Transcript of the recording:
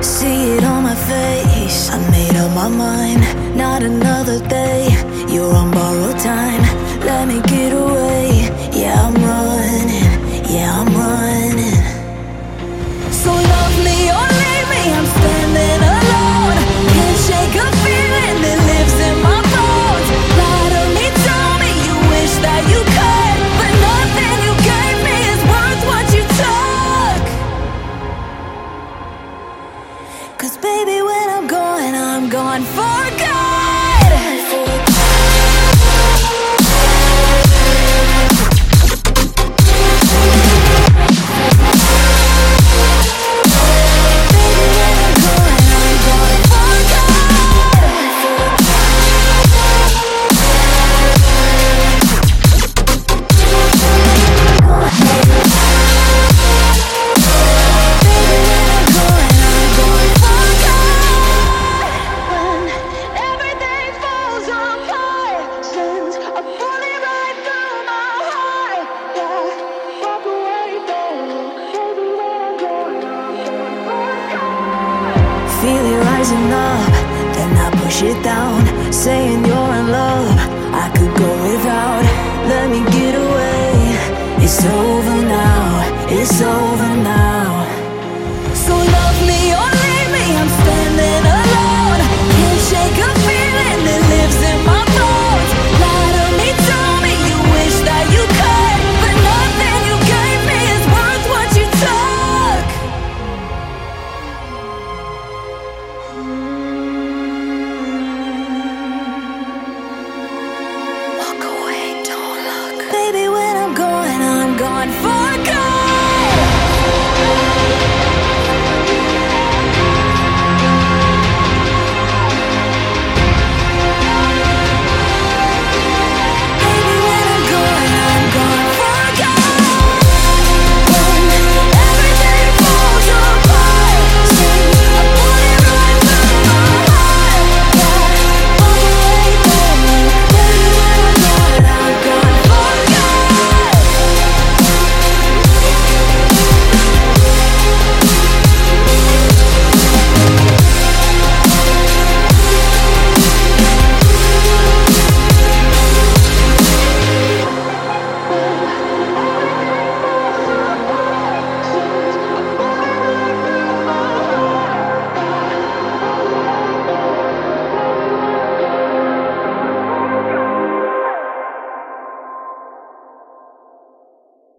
See it on my face. I made up my mind. Not another day. You're on borrowed. I'm for good. Feel it rising up, then I push it down, saying you're.